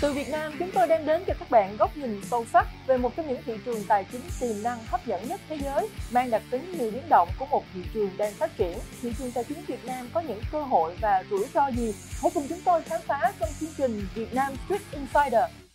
Từ Việt Nam, chúng tôi đem đến cho các bạn góc nhìn sâu sắc về một trong những thị trường tài chính tiềm năng hấp dẫn nhất thế giới, mang đặc tính nhiều biến động của một thị trường đang phát triển. Thị trường tài chính Việt Nam có những cơ hội và rủi ro gì? Hãy cùng chúng tôi khám phá trong chương trình Việt Nam Street Insider.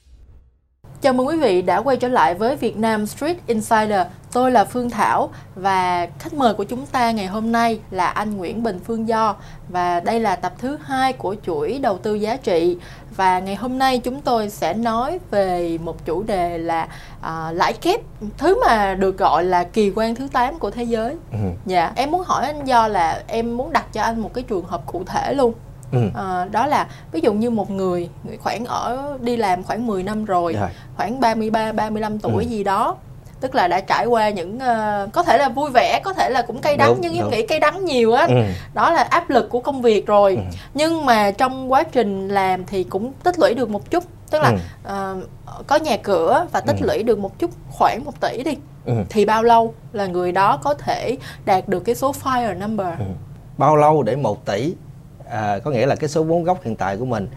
Chào mừng quý vị đã quay trở lại với Việt Nam Street Insider. Tôi là Phương Thảo và khách mời của chúng ta ngày hôm nay là anh Nguyễn Bình Phương Do và đây là tập thứ hai của chuỗi đầu tư giá trị và ngày hôm nay chúng tôi sẽ nói về một chủ đề là à, lãi kép thứ mà được gọi là kỳ quan thứ 8 của thế giới. Ừ. Dạ, em muốn hỏi anh Do là em muốn đặt cho anh một cái trường hợp cụ thể luôn Ừ. À, đó là ví dụ như một người khoảng ở đi làm khoảng 10 năm rồi, rồi. khoảng 33 35 tuổi ừ. gì đó tức là đã trải qua những uh, có thể là vui vẻ có thể là cũng cay đắng đúng, nhưng em nghĩ cay đắng nhiều á ừ. đó là áp lực của công việc rồi ừ. nhưng mà trong quá trình làm thì cũng tích lũy được một chút tức là ừ. uh, có nhà cửa và tích ừ. lũy được một chút khoảng một tỷ đi ừ. thì bao lâu là người đó có thể đạt được cái số fire number ừ. bao lâu để một tỷ à, có nghĩa là cái số vốn gốc hiện tại của mình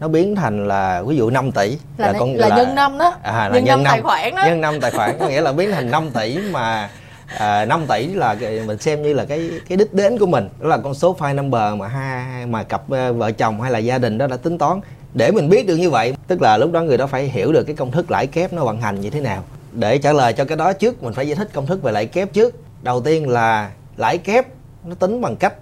nó biến thành là ví dụ 5 tỷ là, là con là, là nhân năm đó. À, là nhân, nhân năm tài khoản đó. Nhân năm tài khoản có nghĩa là biến thành 5 tỷ mà à, 5 tỷ là mình xem như là cái cái đích đến của mình. Đó là con số file number mà hai mà cặp ờ, vợ chồng hay là gia đình đó đã tính toán. Để mình biết được như vậy tức là lúc đó người đó phải hiểu được cái công thức lãi kép nó vận hành như thế nào. Để trả lời cho cái đó trước mình phải giải thích công thức về lãi kép trước. Đầu tiên là lãi kép nó tính bằng cách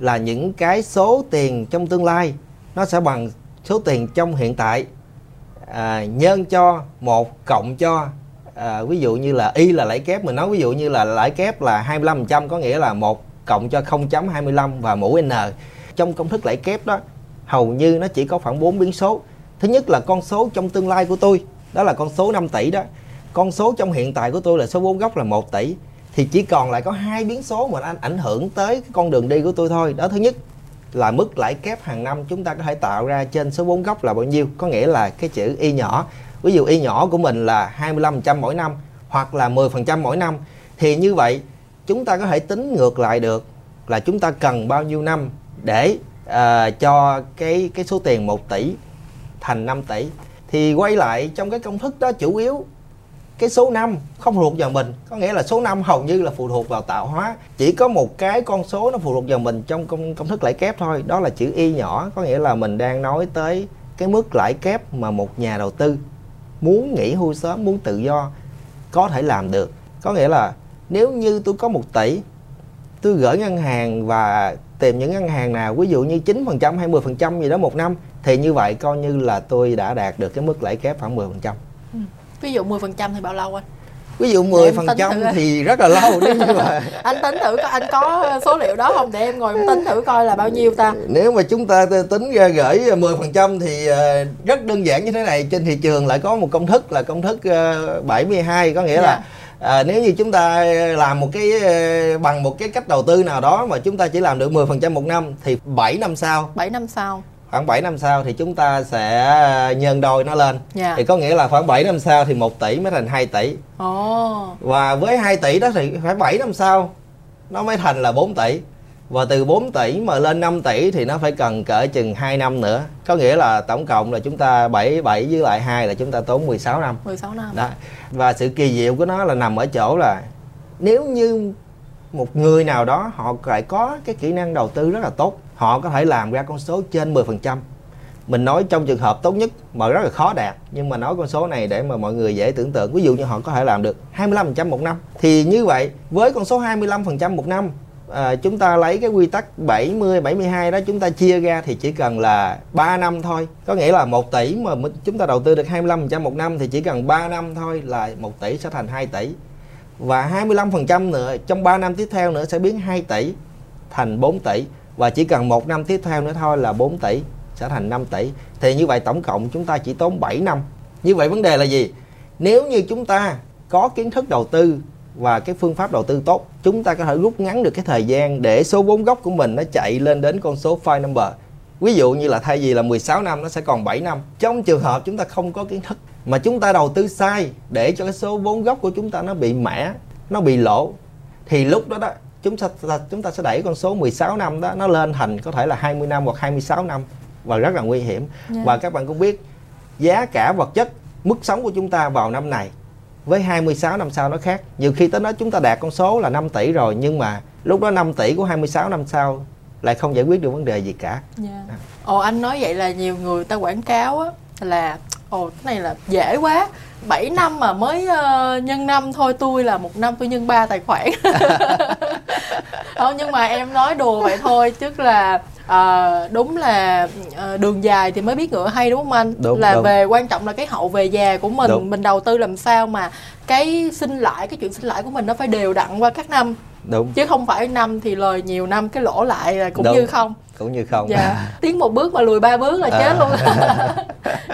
là những cái số tiền trong tương lai. Nó sẽ bằng số tiền trong hiện tại à, nhân cho một cộng cho à, ví dụ như là y là lãi kép. Mình nói ví dụ như là lãi kép là 25% có nghĩa là một cộng cho 0.25 và mũ n. Trong công thức lãi kép đó hầu như nó chỉ có khoảng 4 biến số. Thứ nhất là con số trong tương lai của tôi đó là con số 5 tỷ đó. Con số trong hiện tại của tôi là số vốn gốc là 1 tỷ thì chỉ còn lại có hai biến số mà anh ảnh hưởng tới cái con đường đi của tôi thôi. Đó thứ nhất là mức lãi kép hàng năm chúng ta có thể tạo ra trên số vốn gốc là bao nhiêu. Có nghĩa là cái chữ y nhỏ ví dụ y nhỏ của mình là 25% mỗi năm hoặc là 10% mỗi năm. Thì như vậy chúng ta có thể tính ngược lại được là chúng ta cần bao nhiêu năm để uh, cho cái cái số tiền 1 tỷ thành 5 tỷ. Thì quay lại trong cái công thức đó chủ yếu cái số 5 không phụ thuộc vào mình có nghĩa là số 5 hầu như là phụ thuộc vào tạo hóa. Chỉ có một cái con số nó phụ thuộc vào mình trong công, công thức lãi kép thôi đó là chữ y nhỏ. Có nghĩa là mình đang nói tới cái mức lãi kép mà một nhà đầu tư muốn nghỉ hưu sớm muốn tự do có thể làm được. Có nghĩa là nếu như tôi có một tỷ tôi gửi ngân hàng và tìm những ngân hàng nào ví dụ như 9% hay 10% gì đó một năm thì như vậy coi như là tôi đã đạt được cái mức lãi kép khoảng 10% ví dụ 10% thì bao lâu anh? Ví dụ 10 phần trăm thì rất là lâu nếu như mà anh tính thử có anh có số liệu đó không? Để em ngồi tính thử coi là bao nhiêu ta? Nếu mà chúng ta tính ra gửi 10 phần trăm thì ờ, rất đơn giản như thế này. Trên thị trường lại có một công thức là công thức 72 ờ, có nghĩa yeah. là À, nếu như chúng ta làm một cái bằng một cái cách đầu tư nào đó mà chúng ta chỉ làm được 10% một năm thì 7 năm sau 7 năm sau khoảng 7 năm sau thì chúng ta sẽ nhân đôi nó lên yeah. Dạ. thì có nghĩa là khoảng 7 năm sau thì 1 tỷ mới thành 2 tỷ oh. và với 2 tỷ đó thì phải 7 năm sau nó mới thành là 4 tỷ và từ 4 tỷ mà lên 5 tỷ thì nó phải cần cỡ chừng 2 năm nữa có nghĩa là tổng cộng là chúng ta 7 7 với lại 2 là chúng ta tốn 16 năm 16 năm đó và sự kỳ diệu của nó là nằm ở chỗ là nếu như một người nào đó họ lại có cái kỹ năng đầu tư rất là tốt họ có thể làm ra con số trên 10% mình nói trong trường hợp tốt nhất mà rất là khó đạt nhưng mà nói con số này để mà mọi người dễ tưởng tượng ví dụ như họ có thể làm được 25% một năm thì như vậy với con số 25% một năm à, chúng ta lấy cái quy tắc 70 72 đó chúng ta chia ra thì chỉ cần là 3 năm thôi. Có nghĩa là 1 tỷ mà chúng ta đầu tư được 25% một năm thì chỉ cần 3 năm thôi là 1 tỷ sẽ thành 2 tỷ. Và 25% nữa trong 3 năm tiếp theo nữa sẽ biến 2 tỷ thành 4 tỷ và chỉ cần một năm tiếp theo nữa thôi là 4 tỷ, sẽ thành 5 tỷ. Thì như vậy tổng cộng chúng ta chỉ tốn 7 năm. Như vậy vấn đề là gì? Nếu như chúng ta có kiến thức đầu tư và cái phương pháp đầu tư tốt, chúng ta có thể rút ngắn được cái thời gian để số vốn gốc của mình nó chạy lên đến con số file number. Ví dụ như là thay vì là 16 năm, nó sẽ còn 7 năm. Trong trường hợp chúng ta không có kiến thức mà chúng ta đầu tư sai để cho cái số vốn gốc của chúng ta nó bị mẻ, nó bị lỗ, thì lúc đó đó chúng ta chúng ta sẽ đẩy con số 16 năm đó nó lên thành có thể là 20 năm hoặc 26 năm và rất là nguy hiểm yeah. Dạ. và các bạn cũng biết giá cả vật chất mức sống của chúng ta vào năm này với 26 năm sau nó khác nhiều khi tới đó chúng ta đạt con số là 5 tỷ rồi nhưng mà lúc đó 5 tỷ của 26 năm sau lại không giải quyết được vấn đề gì cả yeah. Dạ. À. ồ anh nói vậy là nhiều người ta quảng cáo á là ồ cái này là dễ quá 7 năm mà mới uh, nhân năm thôi tôi là một năm tôi nhân ba tài khoản không nhưng mà em nói đùa vậy thôi chứ là à, đúng là à, đường dài thì mới biết ngựa hay đúng không anh đúng, là đúng. về quan trọng là cái hậu về già của mình đúng. mình đầu tư làm sao mà cái sinh lại cái chuyện sinh lại của mình nó phải đều đặn qua các năm đúng chứ không phải năm thì lời nhiều năm cái lỗ lại là cũng đúng. như không cũng như không dạ tiến một bước mà lùi ba bước là à. chết luôn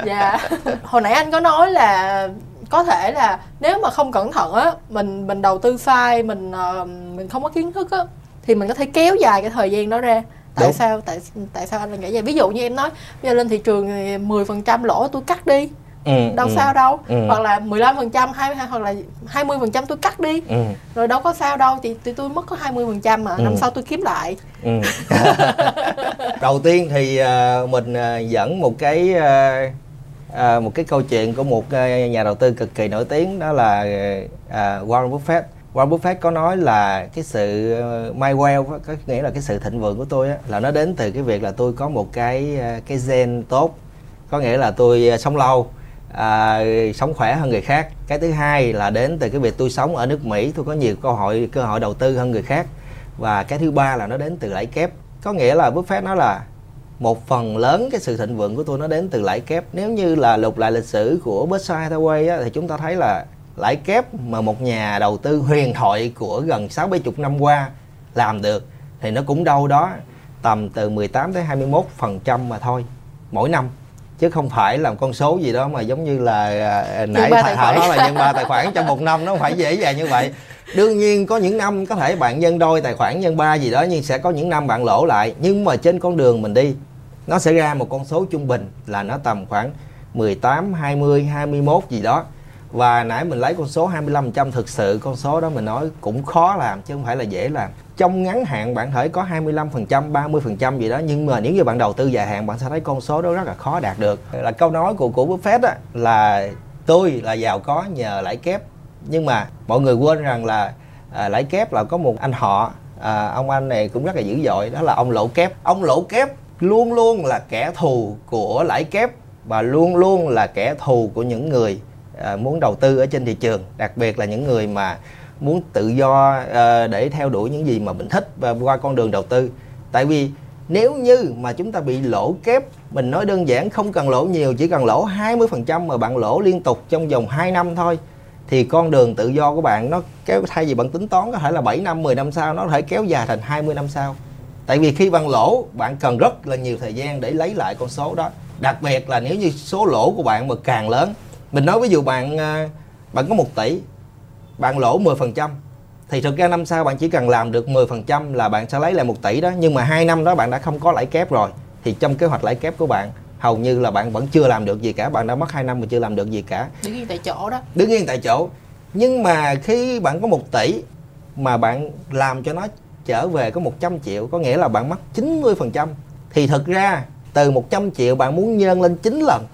dạ hồi nãy anh có nói là có thể là nếu mà không cẩn thận á mình mình đầu tư sai mình uh, mình không có kiến thức á thì mình có thể kéo dài cái thời gian đó ra tại Đúng. sao tại tại sao anh lại nghĩ vậy ví dụ như em nói bây giờ lên thị trường 10% lỗ tôi cắt đi ừ, đâu ừ, sao đâu ừ. hoặc là 15 phần trăm hai hoặc là 20 phần trăm tôi cắt đi ừ. rồi đâu có sao đâu thì, thì tôi mất có 20 phần trăm mà ừ. năm sau tôi kiếm lại ừ. đầu tiên thì uh, mình uh, dẫn một cái uh, à, một cái câu chuyện của một à, nhà đầu tư cực kỳ nổi tiếng đó là à, Warren Buffett. Warren Buffett có nói là cái sự à, my well có nghĩa là cái sự thịnh vượng của tôi á, là nó đến từ cái việc là tôi có một cái à, cái gen tốt. Có nghĩa là tôi sống lâu à, sống khỏe hơn người khác. Cái thứ hai là đến từ cái việc tôi sống ở nước mỹ tôi có nhiều cơ hội cơ hội đầu tư hơn người khác. Và cái thứ ba là nó đến từ lãi kép. Có nghĩa là Buffett nói là một phần lớn cái sự thịnh vượng của tôi nó đến từ lãi kép. Nếu như là lục lại lịch sử của Berkshire Hathaway á, thì chúng ta thấy là lãi kép mà một nhà đầu tư huyền thoại của gần sáu bảy chục năm qua làm được thì nó cũng đâu đó tầm từ 18 tới 21 phần trăm mà thôi mỗi năm. Chứ không phải là con số gì đó mà giống như là à, nãy thảo nói là nhân ba tài khoản trong một năm nó không phải dễ dàng như vậy. Đương nhiên có những năm có thể bạn nhân đôi tài khoản nhân ba gì đó nhưng sẽ có những năm bạn lỗ lại. Nhưng mà trên con đường mình đi nó sẽ ra một con số trung bình là nó tầm khoảng 18, 20, 21 gì đó. Và nãy mình lấy con số 25% thực sự con số đó mình nói cũng khó làm chứ không phải là dễ làm. Trong ngắn hạn bạn thể có 25% 30% gì đó nhưng mà nếu như bạn đầu tư dài hạn bạn sẽ thấy con số đó rất là khó đạt được. Là câu nói của của Buffett á, là tôi là giàu có nhờ lãi kép. Nhưng mà mọi người quên rằng là à, lãi kép là có một anh họ à, ông anh này cũng rất là dữ dội đó là ông lỗ kép. Ông lỗ kép luôn luôn là kẻ thù của lãi kép và luôn luôn là kẻ thù của những người à, muốn đầu tư ở trên thị trường đặc biệt là những người mà muốn tự do à, để theo đuổi những gì mà mình thích và qua con đường đầu tư. Tại vì nếu như mà chúng ta bị lỗ kép mình nói đơn giản không cần lỗ nhiều chỉ cần lỗ 20% mà bạn lỗ liên tục trong vòng 2 năm thôi thì con đường tự do của bạn nó kéo thay vì bạn tính toán có thể là 7 năm 10 năm sau nó có thể kéo dài thành 20 năm sau tại vì khi bạn lỗ bạn cần rất là nhiều thời gian để lấy lại con số đó. Đặc biệt là nếu như số lỗ của bạn mà càng lớn. Mình nói ví dụ bạn ờ, bạn có 1 tỷ bạn lỗ 10% thì thực ra năm sau bạn chỉ cần làm được 10% là bạn sẽ lấy lại 1 tỷ đó. Nhưng mà hai năm đó bạn đã không có lãi kép rồi. Thì trong kế hoạch lãi kép của bạn hầu như là bạn vẫn chưa làm được gì cả. Bạn đã mất 2 năm mà chưa làm được gì cả. Đứng yên tại chỗ đó. Đứng yên tại chỗ. Nhưng mà khi bạn có 1 tỷ mà bạn làm cho nó trở về có 100 triệu, có nghĩa là bạn mất 90% thì thực ra, từ 100 triệu bạn muốn nhân lên 9 lần,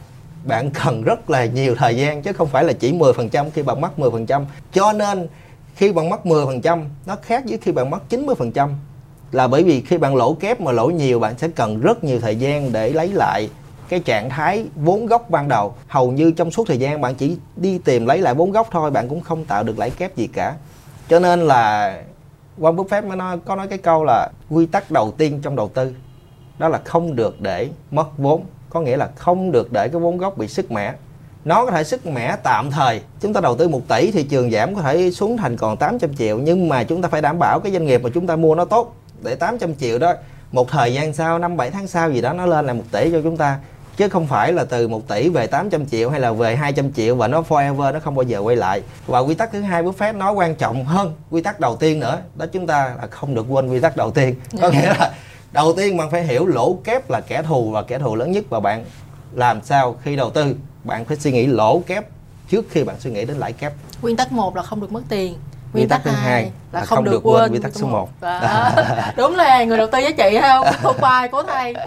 bạn cần rất là nhiều thời gian, chứ không phải là chỉ 10% khi bạn mất 10%. Cho nên, khi bạn mất 10% nó khác với khi bạn mất 90% là bởi vì khi bạn lỗ kép mà lỗ nhiều, bạn sẽ cần rất nhiều thời gian để lấy lại cái trạng thái vốn gốc ban đầu. Hầu như trong suốt thời gian bạn chỉ đi tìm lấy lại vốn gốc thôi, bạn cũng không tạo được lãi kép gì cả. Cho nên là Warren Buffett mới nói có nói cái câu là quy tắc đầu tiên trong đầu tư. Đó là không được để mất vốn. Có nghĩa là không được để cái vốn gốc bị sức mẻ. Nó có thể sức mẻ tạm thời. Chúng ta đầu tư 1 tỷ thị trường giảm có thể xuống thành còn 800 triệu. Nhưng mà chúng ta phải đảm bảo cái doanh nghiệp mà chúng ta mua nó tốt. Để 800 triệu đó, một thời gian sau, năm 7 tháng sau gì đó, nó lên là 1 tỷ cho chúng ta chứ không phải là từ 1 tỷ về 800 triệu hay là về 200 triệu và nó forever nó không bao giờ quay lại. Và quy tắc thứ hai Buffett nói quan trọng hơn quy tắc đầu tiên nữa. Đó chúng ta là không được quên quy tắc đầu tiên. Có nghĩa là đầu tiên bạn phải hiểu lỗ kép là kẻ thù và kẻ thù lớn nhất và bạn làm sao khi đầu tư bạn phải suy nghĩ lỗ kép trước khi bạn suy nghĩ đến lãi kép. Nguyên tắc một là không được mất tiền nguyên tắc thứ hai là, không, không được quên quy tắc số 1 đúng là người đầu tư giá trị không? Không bài cố thầy.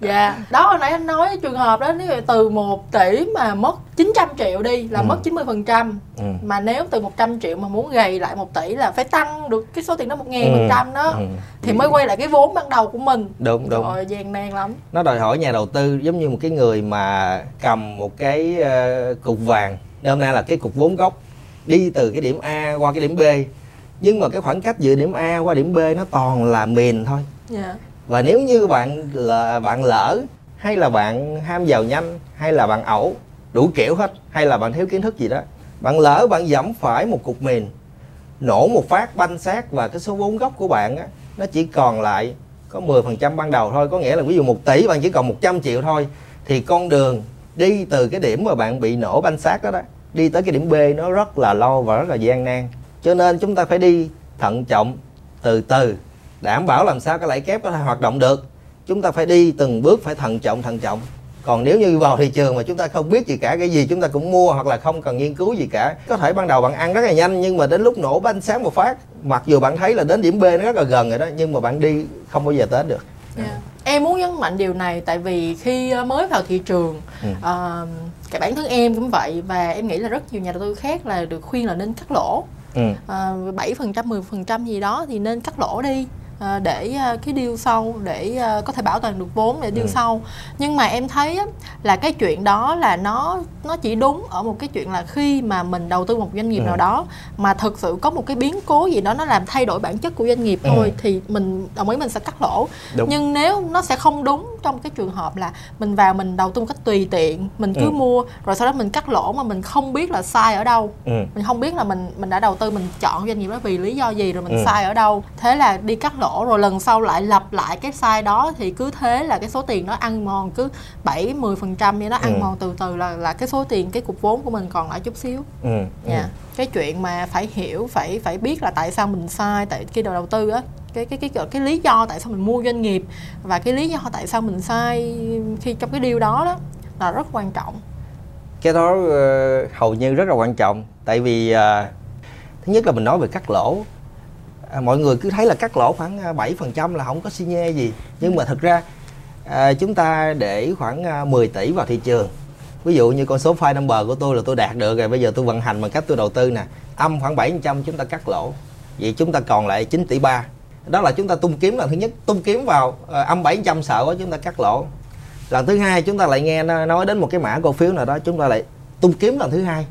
Dạ. Đó hồi nãy anh nói trường hợp đó nếu từ 1 tỷ mà mất 900 triệu đi là ừ. mất 90 phần trăm. Ừ. mà nếu từ 100 triệu mà muốn gầy lại 1 tỷ là phải tăng được cái số tiền đó 1 ngàn phần trăm đó ừ. thì mới quay lại cái vốn ban đầu của mình. Đúng đúng. rồi gian nan lắm. Nó đòi hỏi nhà đầu tư giống như một cái người mà cầm một cái uh, cục vàng. Hôm nay là cái cục vốn gốc đi từ cái điểm A qua cái điểm B nhưng mà cái khoảng cách giữa điểm A qua điểm B nó toàn là miền thôi yeah. Dạ. và nếu như bạn là bạn lỡ hay là bạn ham giàu nhanh hay là bạn ẩu đủ kiểu hết hay là bạn thiếu kiến thức gì đó bạn lỡ bạn dẫm phải một cục mìn nổ một phát banh xác và cái số vốn gốc của bạn á nó chỉ còn lại có 10% ban đầu thôi có nghĩa là ví dụ 1 tỷ bạn chỉ còn 100 triệu thôi thì con đường đi từ cái điểm mà bạn bị nổ banh xác đó đó đi tới cái điểm B nó rất là lâu và rất là gian nan cho nên chúng ta phải đi thận trọng từ từ đảm bảo làm sao cái lãi kép có thể hoạt động được chúng ta phải đi từng bước phải thận trọng thận trọng còn nếu như vào thị trường mà chúng ta không biết gì cả cái gì chúng ta cũng mua hoặc là không cần nghiên cứu gì cả có thể ban đầu bạn ăn rất là nhanh nhưng mà đến lúc nổ bánh sáng một phát mặc dù bạn thấy là đến điểm B nó rất là gần rồi đó nhưng mà bạn đi không bao giờ tới được yeah. Dạ. em muốn nhấn mạnh điều này tại vì khi mới vào thị trường ừ. uh, cả bản thân em cũng vậy và em nghĩ là rất nhiều nhà đầu tư khác là được khuyên là nên cắt lỗ ừ. bảy phần trăm mười phần trăm gì đó thì nên cắt lỗ đi Ờ, để ờ, cái deal sau để có thể bảo toàn được vốn để deal ừ. sau nhưng mà em thấy là cái chuyện đó là nó nó chỉ đúng ở một cái chuyện là khi mà mình đầu tư một doanh nghiệp ừ. nào đó mà thực sự có một cái biến cố gì đó nó làm thay đổi bản chất của doanh nghiệp ừ. thôi thì mình đồng ý mình sẽ cắt lỗ đúng. nhưng nếu nó sẽ không đúng trong cái trường hợp là mình vào mình đầu tư một cách tùy tiện mình cứ ừ. mua rồi sau đó mình cắt lỗ mà mình không biết là sai ở đâu ừ. mình không biết là mình mình đã đầu tư mình chọn doanh nghiệp đó vì lý do gì rồi mình ừ. sai ở đâu thế là đi cắt lỗ rồi lần sau lại lặp lại cái sai đó thì cứ thế là cái số tiền nó ăn mòn cứ 7 10 phần trăm như nó ăn ừ. mòn từ từ là là cái số tiền cái cục vốn của mình còn lại chút xíu ừ. yeah. ừ. cái chuyện mà phải hiểu phải phải biết là tại sao mình sai tại khi đầu đầu tư á cái cái cái cái, cái lý do tại sao mình mua doanh nghiệp và cái lý do tại sao mình sai khi trong cái điều đó đó là rất quan trọng. Cái đó uh, hầu như rất là quan trọng. Tại vì uh, thứ nhất là mình nói về cắt lỗ. À, mọi người cứ thấy là cắt lỗ khoảng ờ, 7% là không có xi nhê gì. Nhưng mà thực ra à, chúng ta để khoảng 10 tỷ vào thị trường. Ví dụ như con số file number của tôi là tôi đạt được rồi bây giờ tôi vận hành bằng cách tôi đầu tư nè âm khoảng 7% chúng ta cắt lỗ. Vậy chúng ta còn lại 9 tỷ 3 đó là chúng ta tung kiếm lần thứ nhất tung kiếm vào à, âm 700 sợ quá chúng ta cắt lỗ lần thứ hai chúng ta lại nghe nói đến một cái mã cổ phiếu nào đó chúng ta lại tung kiếm lần thứ hai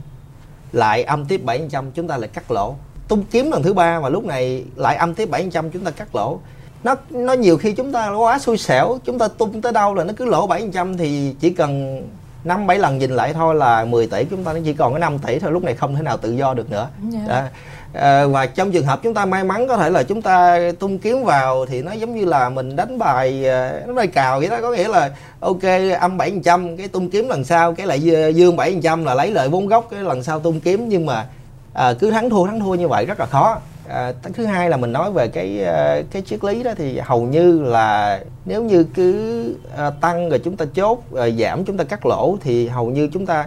lại âm tiếp 700 chúng ta lại cắt lỗ tung kiếm lần thứ ba mà lúc này lại âm tiếp 700 chúng ta cắt lỗ nó nó nhiều khi chúng ta quá xui xẻo chúng ta tung tới đâu là nó cứ lỗ 700 thì chỉ cần năm bảy lần nhìn lại thôi là 10 tỷ chúng ta nó chỉ còn có 5 tỷ thôi lúc này không thể nào tự do được nữa yeah. Dạ à, và trong trường hợp chúng ta may mắn có thể là chúng ta tung kiếm vào thì nó giống như là mình đánh bài nó đánh bài cào vậy đó. Có nghĩa là ok âm 700 cái tung kiếm lần sau cái lại dương 700 là lấy lợi vốn gốc cái lần sau tung kiếm. Nhưng mà à, cứ thắng thua thắng thua như vậy rất là khó. À, thứ hai là mình nói về cái cái triết lý đó thì hầu như là nếu như cứ à, tăng rồi chúng ta chốt rồi giảm chúng ta cắt lỗ thì hầu như chúng ta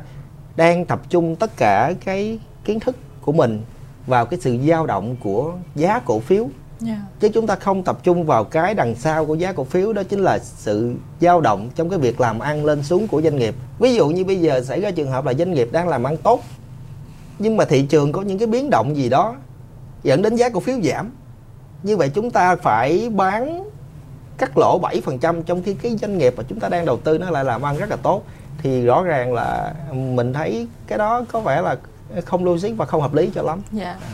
đang tập trung tất cả cái kiến thức của mình vào cái sự dao động của giá cổ phiếu. Yeah. chứ chúng ta không tập trung vào cái đằng sau của giá cổ phiếu đó chính là sự dao động trong cái việc làm ăn lên xuống của doanh nghiệp. Ví dụ như bây giờ xảy ra trường hợp là doanh nghiệp đang làm ăn tốt nhưng mà thị trường có những cái biến động gì đó dẫn đến giá cổ phiếu giảm. Như vậy chúng ta phải bán cắt lỗ 7% trong khi cái doanh nghiệp mà chúng ta đang đầu tư nó lại làm ăn rất là tốt. Thì rõ ràng là mình thấy cái đó có vẻ là không logic và không hợp lý cho lắm. Yeah. Dạ.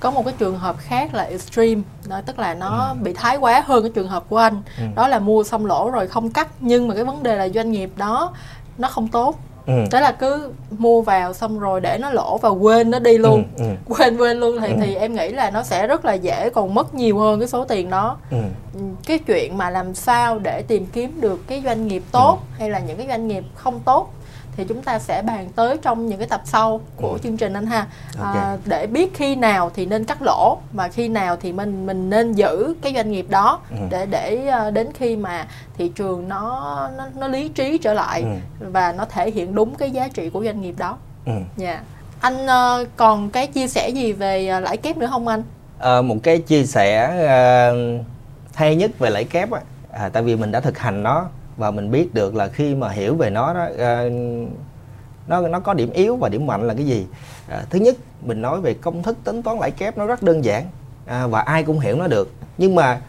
Có một cái trường hợp khác là extreme, đó tức là nó ừ. bị thái quá hơn cái trường hợp của anh. Ừ. Đó là mua xong lỗ rồi không cắt nhưng mà cái vấn đề là doanh nghiệp đó nó không tốt ừ. thế là cứ mua vào xong rồi để nó lỗ và quên nó đi luôn ừ, ừ. quên quên luôn thì ừ. thì em nghĩ là nó sẽ rất là dễ còn mất nhiều hơn cái số tiền đó ừ. ừ cái chuyện mà làm sao để tìm kiếm được cái doanh nghiệp tốt ừ. hay là những cái doanh nghiệp không tốt thì chúng ta sẽ bàn tới trong những cái tập sau của ừ. chương trình anh ha okay. à, để biết khi nào thì nên cắt lỗ và khi nào thì mình mình nên giữ cái doanh nghiệp đó ừ. để để ờ, đến khi mà thị trường nó nó, nó lý trí trở lại ừ. và nó thể hiện đúng cái giá trị của doanh nghiệp đó ừ. yeah. Dạ. anh uh, còn cái chia sẻ gì về uh, lãi kép nữa không anh à, một cái chia sẻ uh, hay nhất về lãi kép á à, tại vì mình đã thực hành nó và mình biết được là khi mà hiểu về nó đó uh, nó nó có điểm yếu và điểm mạnh là cái gì? À, thứ nhất mình nói về công thức tính toán lãi kép nó rất đơn giản à, và ai cũng hiểu nó được. Nhưng mà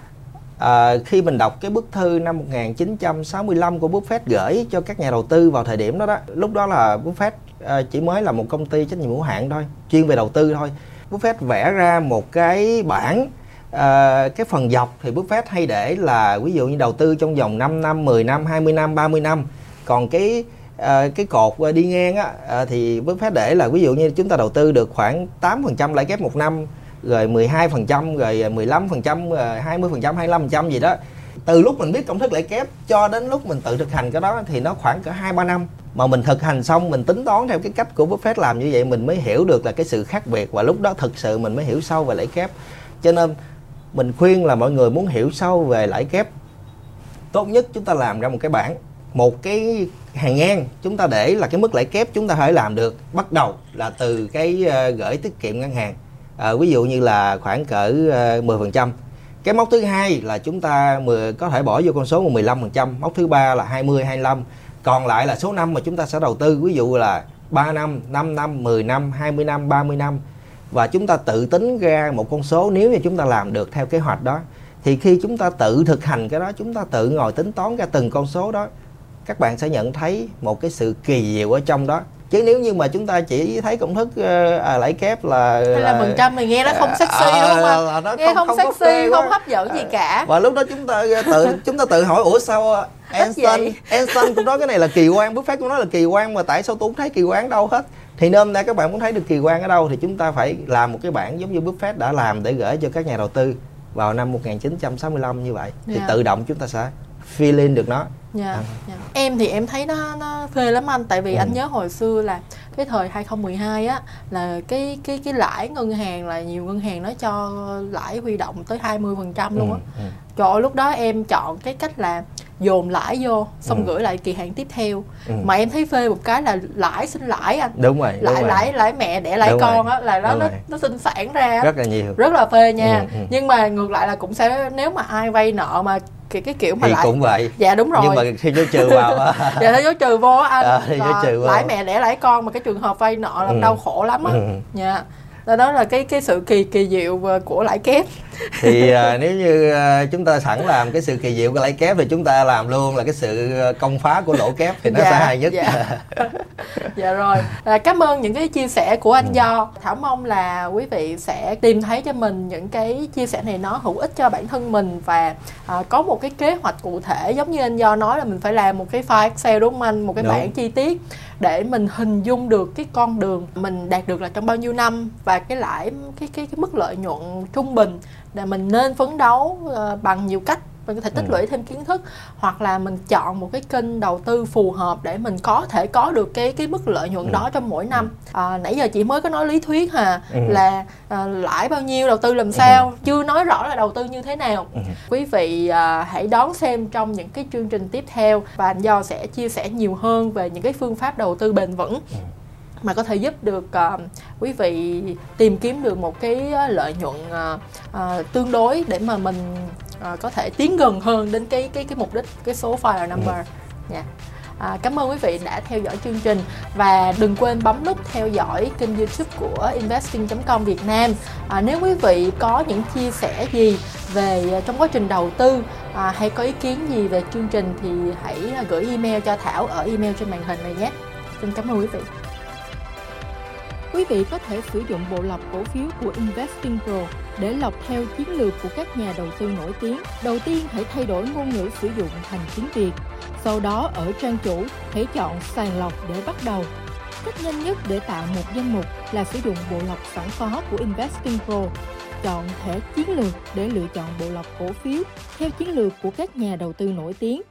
à, khi mình đọc cái bức thư năm 1965 của Buffett gửi cho các nhà đầu tư vào thời điểm đó đó lúc đó là Buffett à, chỉ mới là một công ty trách nhiệm hữu hạn thôi chuyên về đầu tư thôi. Buffett vẽ ra một cái bảng à, cái phần dọc thì Buffett hay để là ví dụ như đầu tư trong vòng 5 năm, 10 năm, 20 năm, 30 năm. Còn cái à, cái cột đi ngang á à, thì Buffett để là ví dụ như chúng ta đầu tư được khoảng 8% lãi kép một năm rồi 12% rồi 15% rồi 20% 25% gì đó. Từ lúc mình biết công thức lãi kép cho đến lúc mình tự thực hành cái đó thì nó khoảng cỡ hai ba năm. Mà mình thực hành xong mình tính toán theo cái cách của Buffett làm như vậy mình mới hiểu được là cái sự khác biệt và lúc đó thực sự mình mới hiểu sâu về lãi kép. Cho nên mình khuyên là mọi người muốn hiểu sâu về lãi kép tốt nhất chúng ta làm ra một cái bảng một cái hàng ngang chúng ta để là cái mức lãi kép chúng ta phải làm được bắt đầu là từ cái ờ, gửi tiết kiệm ngân hàng. À, ví dụ như là khoảng cỡ ờ, 10% cái mốc thứ hai là chúng ta 10, có thể bỏ vô con số 15% mốc thứ ba là 20 25 còn lại là số năm mà chúng ta sẽ đầu tư ví dụ là 3 năm 5 năm 10 năm 20 năm 30 năm và chúng ta tự tính ra một con số nếu như chúng ta làm được theo kế hoạch đó. Thì khi chúng ta tự thực hành cái đó chúng ta tự ngồi tính toán ra từng con số đó các bạn sẽ nhận thấy một cái sự kỳ diệu ở trong đó. Chứ nếu như mà chúng ta chỉ thấy công thức uh, à, lãi kép là hay là phần trăm thì nghe nó không sexy à, đúng không à, nghe không, không, không sexy không hấp dẫn gì cả. Và lúc đó chúng ta tự chúng ta tự hỏi ủa sao Einstein Einstein cũng nói cái này là kỳ quan Buffett cũng nói là kỳ quan mà tại sao tôi không thấy kỳ quan đâu hết thì nên ra các bạn muốn thấy được kỳ quan ở đâu thì chúng ta phải làm một cái bảng giống như Buffett đã làm để gửi cho các nhà đầu tư vào năm 1965 như vậy thì yeah. Dạ. tự động chúng ta sẽ feel in được nó Dạ, yeah, yeah. em thì em thấy nó nó phê lắm anh tại vì ừ. anh nhớ hồi xưa là cái thời 2012 á là cái cái cái lãi ngân hàng là nhiều ngân hàng nó cho lãi huy động tới 20% luôn á. Ừ, ừ. Trời ơi, lúc đó em chọn cái cách là dồn lãi vô xong ừ. gửi lại kỳ hạn tiếp theo. Ừ. mà em thấy phê một cái là lãi sinh lãi anh. Đúng rồi lãi lãi lãi mẹ để lãi đúng con á là nó nó nó sinh sản ra rất là nhiều. Rất là phê nha. Ừ, ừ. nhưng mà ngược lại là cũng sẽ nếu mà ai vay nợ mà cái cái kiểu mà thì lại cũng vậy. Dạ đúng rồi. nhưng mà khi dấu trừ vào á. Dạ thấy dấu trừ vô anh. À, thì dấu trừ lãi mẹ đẻ lãi con mà cái trường hợp vay nợ là ừ. đau khổ lắm á. Ừ. dạ đó, đó là cái cái sự kỳ kỳ diệu của lãi kép. Thì à, nếu như à, chúng ta sẵn làm cái sự kỳ diệu của lãi kép thì chúng ta làm luôn là cái sự công phá của lỗ kép thì nó dạ, sẽ hay nhất. dạ, dạ rồi. À, cảm ơn những cái chia sẻ của anh ừ. do thảo mong là quý vị sẽ tìm thấy cho mình những cái chia sẻ này nó hữu ích cho bản thân mình và à, có một cái kế hoạch cụ thể. Giống như anh do nói là mình phải làm một cái file excel đúng không anh? Một cái đúng. bảng chi tiết để mình hình dung được cái con đường mình đạt được là trong bao nhiêu năm và cái lãi, cái cái cái mức lợi nhuận trung bình để mình nên phấn đấu ờ, bằng nhiều cách mình có thể tích ừ. lũy thêm kiến thức hoặc là mình chọn một cái kênh đầu tư phù hợp để mình có thể có được cái cái mức lợi nhuận ừ. đó trong mỗi năm à, nãy giờ chị mới có nói lý thuyết hà ừ. là à, lãi bao nhiêu đầu tư làm ừ. sao ừ. chưa nói rõ là đầu tư như thế nào ừ. quý vị à, hãy đón xem trong những cái chương trình tiếp theo và anh do sẽ chia sẻ nhiều hơn về những cái phương pháp đầu tư bền vững ừ mà có thể giúp được uh, quý vị tìm kiếm được một cái lợi nhuận uh, uh, tương đối để mà mình uh, có thể tiến gần hơn đến cái cái cái mục đích cái số file number. Nha ừ. yeah. À, cảm ơn quý vị đã theo dõi chương trình. Và đừng quên bấm nút theo dõi kênh youtube của investing.com Việt Nam. À, nếu quý vị có những chia sẻ gì về trong quá trình đầu tư à, hay có ý kiến gì về chương trình thì hãy gửi email cho Thảo ở email trên màn hình này nhé. Xin cảm ơn quý vị Quý vị có thể sử dụng bộ lọc cổ phiếu của Investing Pro để lọc theo chiến lược của các nhà đầu tư nổi tiếng. Đầu tiên, hãy thay đổi ngôn ngữ sử dụng thành tiếng Việt. Sau đó, ở trang chủ, hãy chọn sàng lọc để bắt đầu. Cách nhanh nhất để tạo một danh mục là sử dụng bộ lọc sẵn có của Investing Pro. Chọn thẻ chiến lược để lựa chọn bộ lọc cổ phiếu theo chiến lược của các nhà đầu tư nổi tiếng